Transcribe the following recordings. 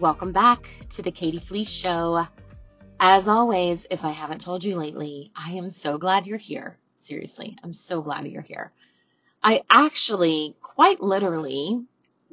Welcome back to the Kattie Fleece Show. As always, if I haven't told you lately, I am so glad you're here. Seriously, I'm so glad you're here. I actually, quite literally,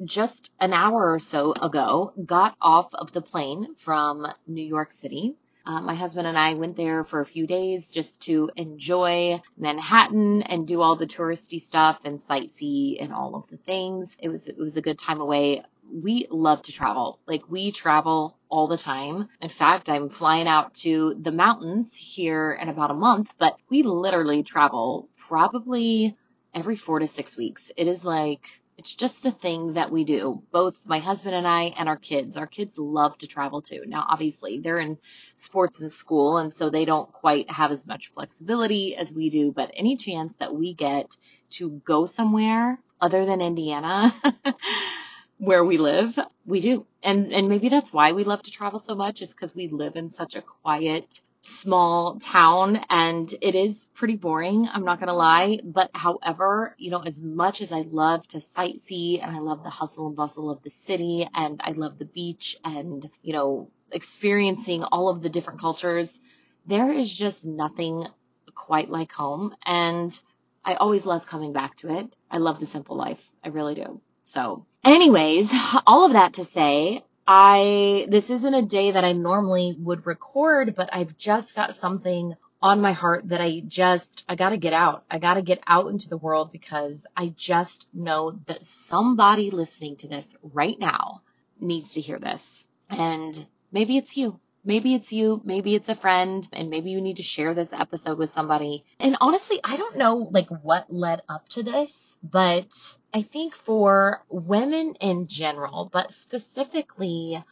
just an hour or so ago, got off of the plane from New York City. Uh, my husband and I went there for a few days just to enjoy Manhattan and do all the touristy stuff and sightsee and all of the things. It was it was a good time away. We love to travel. Like we travel all the time. In fact, I'm flying out to the mountains here in about a month, but we literally travel probably every four to six weeks. It is like it's just a thing that we do, both my husband and I and our kids. Our kids love to travel too. Now, obviously, they're in sports and school, and so they don't quite have as much flexibility as we do, but any chance that we get to go somewhere other than Indiana, where we live, we do. And and maybe that's why we love to travel so much is because we live in such a quiet small town and it is pretty boring. I'm not going to lie. But however, you know, as much as I love to sightsee and I love the hustle and bustle of the city and I love the beach and, you know, experiencing all of the different cultures, there is just nothing quite like home. And I always love coming back to it. I love the simple life. I really do. So anyways, all of that to say, I, this isn't a day that I normally would record, but I've just got something on my heart that I just, I gotta get out. I gotta get out into the world because I just know that somebody listening to this right now needs to hear this. And maybe it's you. Maybe it's you, maybe it's a friend, and maybe you need to share this episode with somebody. And honestly, I don't know like what led up to this, but I think for women in general, but specifically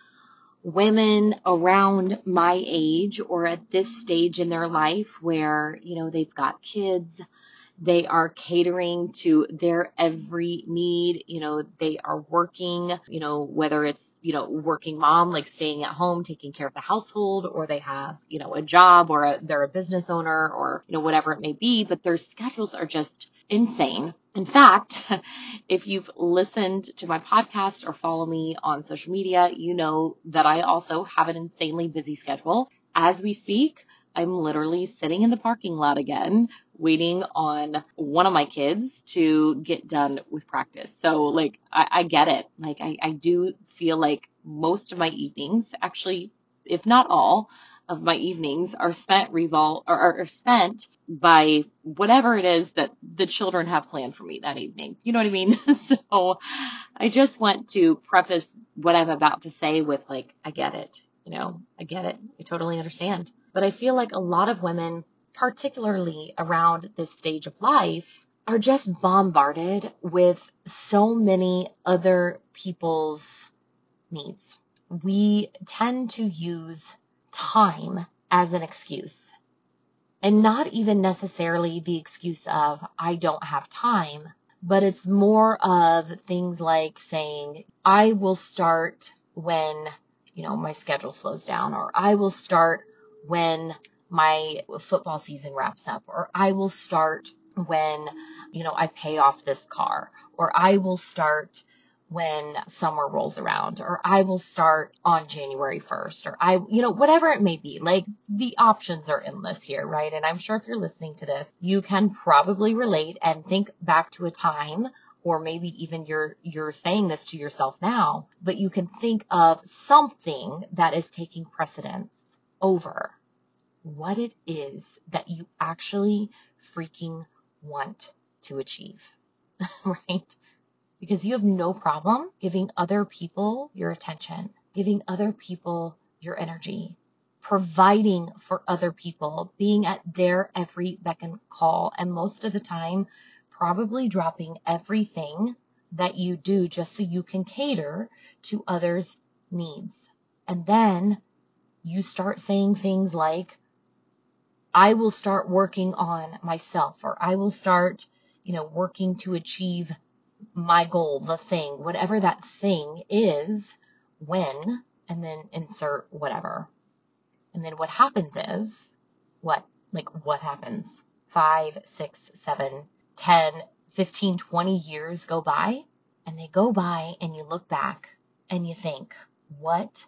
women around my age or at this stage in their life where, you know, they've got kids, they are catering to their every need. You know, they are working, you know, whether it's, you know, working mom, like staying at home, taking care of the household, or they have, you know, a job or a, they're a business owner or, you know, whatever it may be, but their schedules are just insane. In fact, if you've listened to my podcast or follow me on social media, you know that I also have an insanely busy schedule. As we speak, I'm literally sitting in the parking lot again, waiting on one of my kids to get done with practice. So like, I, I get it. Like, I, I do feel like most of my evenings, actually, if not all of my evenings are spent revol or are spent by whatever it is that the children have planned for me that evening. You know what I mean? so I just want to preface what I'm about to say with like, I get it. You know, I get it. I totally understand. But I feel like a lot of women, particularly around this stage of life, are just bombarded with so many other people's needs. We tend to use time as an excuse and not even necessarily the excuse of I don't have time, but it's more of things like saying I will start when you know, my schedule slows down or I will start when my football season wraps up or I will start when, you know, I pay off this car or I will start when summer rolls around or I will start on January 1st or I, you know, whatever it may be. Like the options are endless here, right? And I'm sure if you're listening to this, you can probably relate and think back to a time or maybe even you're you're saying this to yourself now, but you can think of something that is taking precedence over what it is that you actually freaking want to achieve. right? Because you have no problem giving other people your attention, giving other people your energy, providing for other people, being at their every beck and call. And most of the time, probably dropping everything that you do just so you can cater to others' needs. And then you start saying things like, I will start working on myself or I will start, you know, working to achieve my goal, the thing, whatever that thing is, when, and then insert whatever. And then what happens is, what? Like, what happens? Five, six, seven, 10, 15, 20 years go by and they go by and you look back and you think, what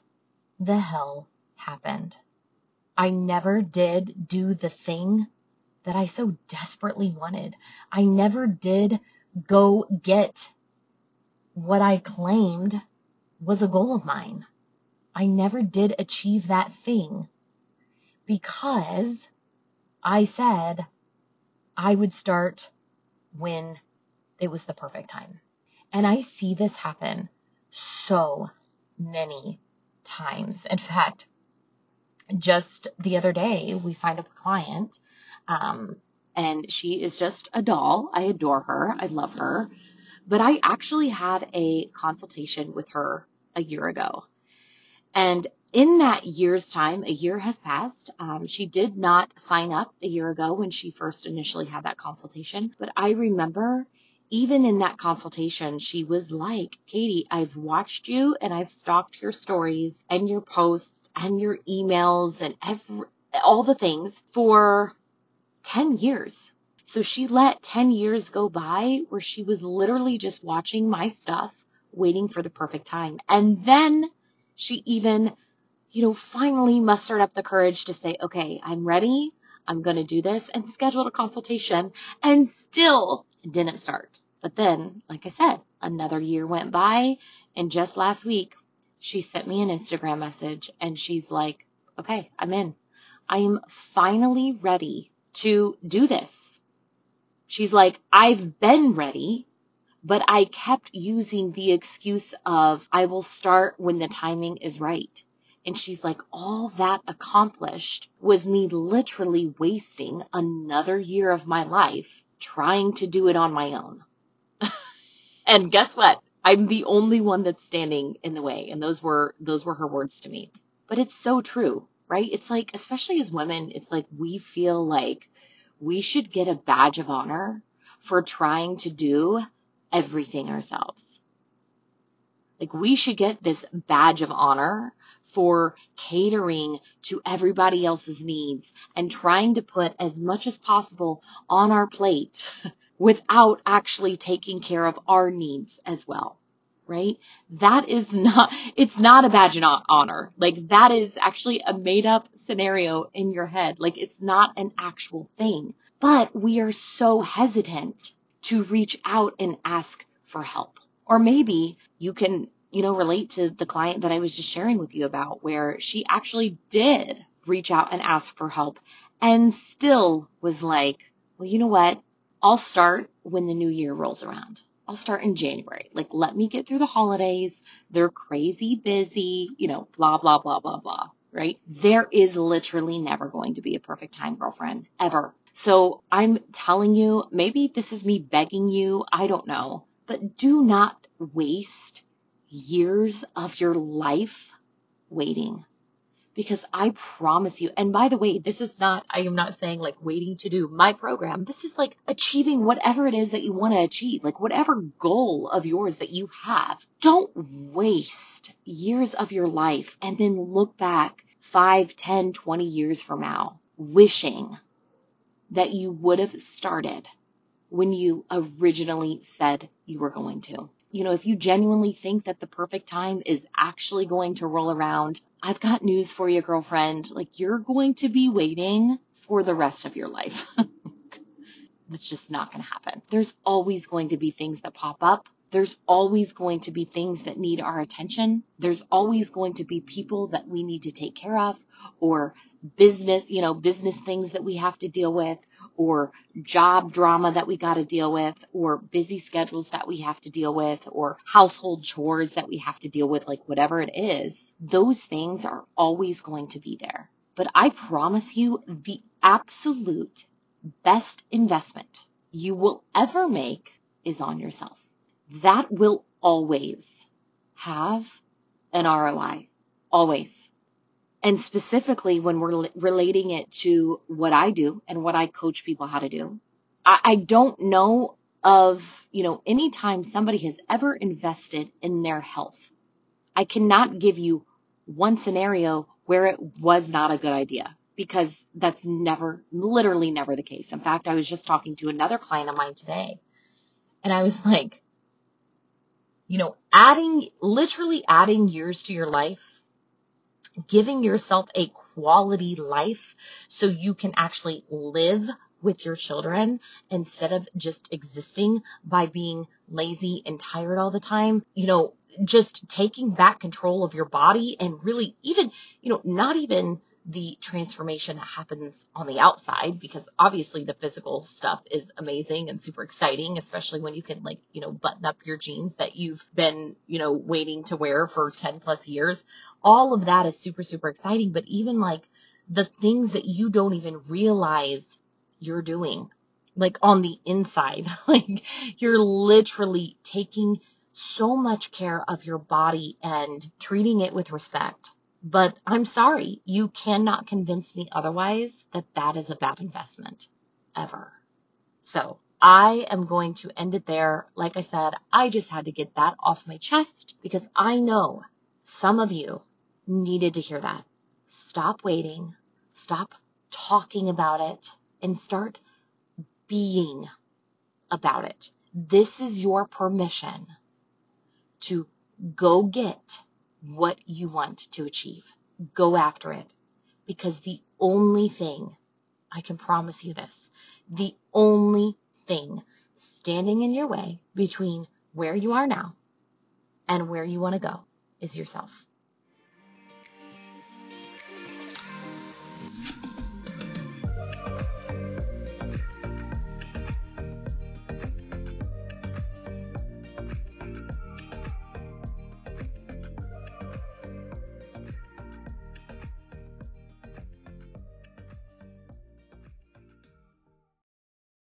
the hell happened? I never did do the thing that I so desperately wanted. I never did go get what I claimed was a goal of mine. I never did achieve that thing because I said I would start when it was the perfect time. And I see this happen so many times. In fact, just the other day, we signed up a client, um, and she is just a doll. I adore her. I love her. But I actually had a consultation with her a year ago. And in that year's time, a year has passed. Um, she did not sign up a year ago when she first initially had that consultation. But I remember even in that consultation, she was like, Kattie, I've watched you and I've stalked your stories and your posts and your emails and every, all the things for 10 years. So she let 10 years go by where she was literally just watching my stuff, waiting for the perfect time. And then she even, you know, finally mustered up the courage to say, okay, I'm ready. I'm going to do this and scheduled a consultation and still didn't start. But then, like I said, another year went by and just last week she sent me an Instagram message and she's like, okay, I'm in. I am finally ready to do this. She's like, I've been ready, but I kept using the excuse of I will start when the timing is right. And she's like, all that accomplished was me literally wasting another year of my life trying to do it on my own. and guess what? I'm the only one that's standing in the way. And those were, those were her words to me. But it's so true, right? It's like, especially as women, it's like we feel like we should get a badge of honor for trying to do everything ourselves. Like we should get this badge of honor for catering to everybody else's needs and trying to put as much as possible on our plate without actually taking care of our needs as well. Right? That is not, it's not a badge of honor. Like that is actually a made up scenario in your head. Like it's not an actual thing, but we are so hesitant to reach out and ask for help. Or maybe you can, you know, relate to the client that I was just sharing with you about where she actually did reach out and ask for help and still was like, well, you know what? I'll start when the new year rolls around. I'll start in January. Like, let me get through the holidays. They're crazy busy, you know, blah, blah, blah, blah, blah, right? There is literally never going to be a perfect time, girlfriend, ever. So I'm telling you, maybe this is me begging you. I don't know, but do not waste years of your life waiting because I promise you, and by the way, this is not, I am not saying like waiting to do my program. This is like achieving whatever it is that you want to achieve, like whatever goal of yours that you have. Don't waste years of your life and then look back 5, 10, 20 years from now wishing that you would have started when you originally said you were going to. You know, if you genuinely think that the perfect time is actually going to roll around, I've got news for you, girlfriend. Like, you're going to be waiting for the rest of your life. That's just not going to happen. There's always going to be things that pop up there's always going to be things that need our attention. There's always going to be people that we need to take care of or business, you know, business things that we have to deal with or job drama that we got to deal with or busy schedules that we have to deal with or household chores that we have to deal with, like whatever it is. Those things are always going to be there. But I promise you the absolute best investment you will ever make is on yourself that will always have an ROI. Always. And specifically when we're relating it to what I do and what I coach people how to do, I, I don't know of, you know, any time somebody has ever invested in their health. I cannot give you one scenario where it was not a good idea because that's never, literally never the case. In fact, I was just talking to another client of mine today and I was like, You know, adding, literally adding years to your life, giving yourself a quality life so you can actually live with your children instead of just existing by being lazy and tired all the time. You know, just taking back control of your body and really even, you know, not even the transformation that happens on the outside because obviously the physical stuff is amazing and super exciting, especially when you can like, you know, button up your jeans that you've been, you know, waiting to wear for 10 plus years. All of that is super, super exciting. But even like the things that you don't even realize you're doing, like on the inside, like you're literally taking so much care of your body and treating it with respect but I'm sorry, you cannot convince me otherwise that that is a bad investment ever. So I am going to end it there. Like I said, I just had to get that off my chest because I know some of you needed to hear that. Stop waiting, stop talking about it, and start being about it. This is your permission to go get what you want to achieve. Go after it. Because the only thing, I can promise you this, the only thing standing in your way between where you are now and where you want to go is yourself.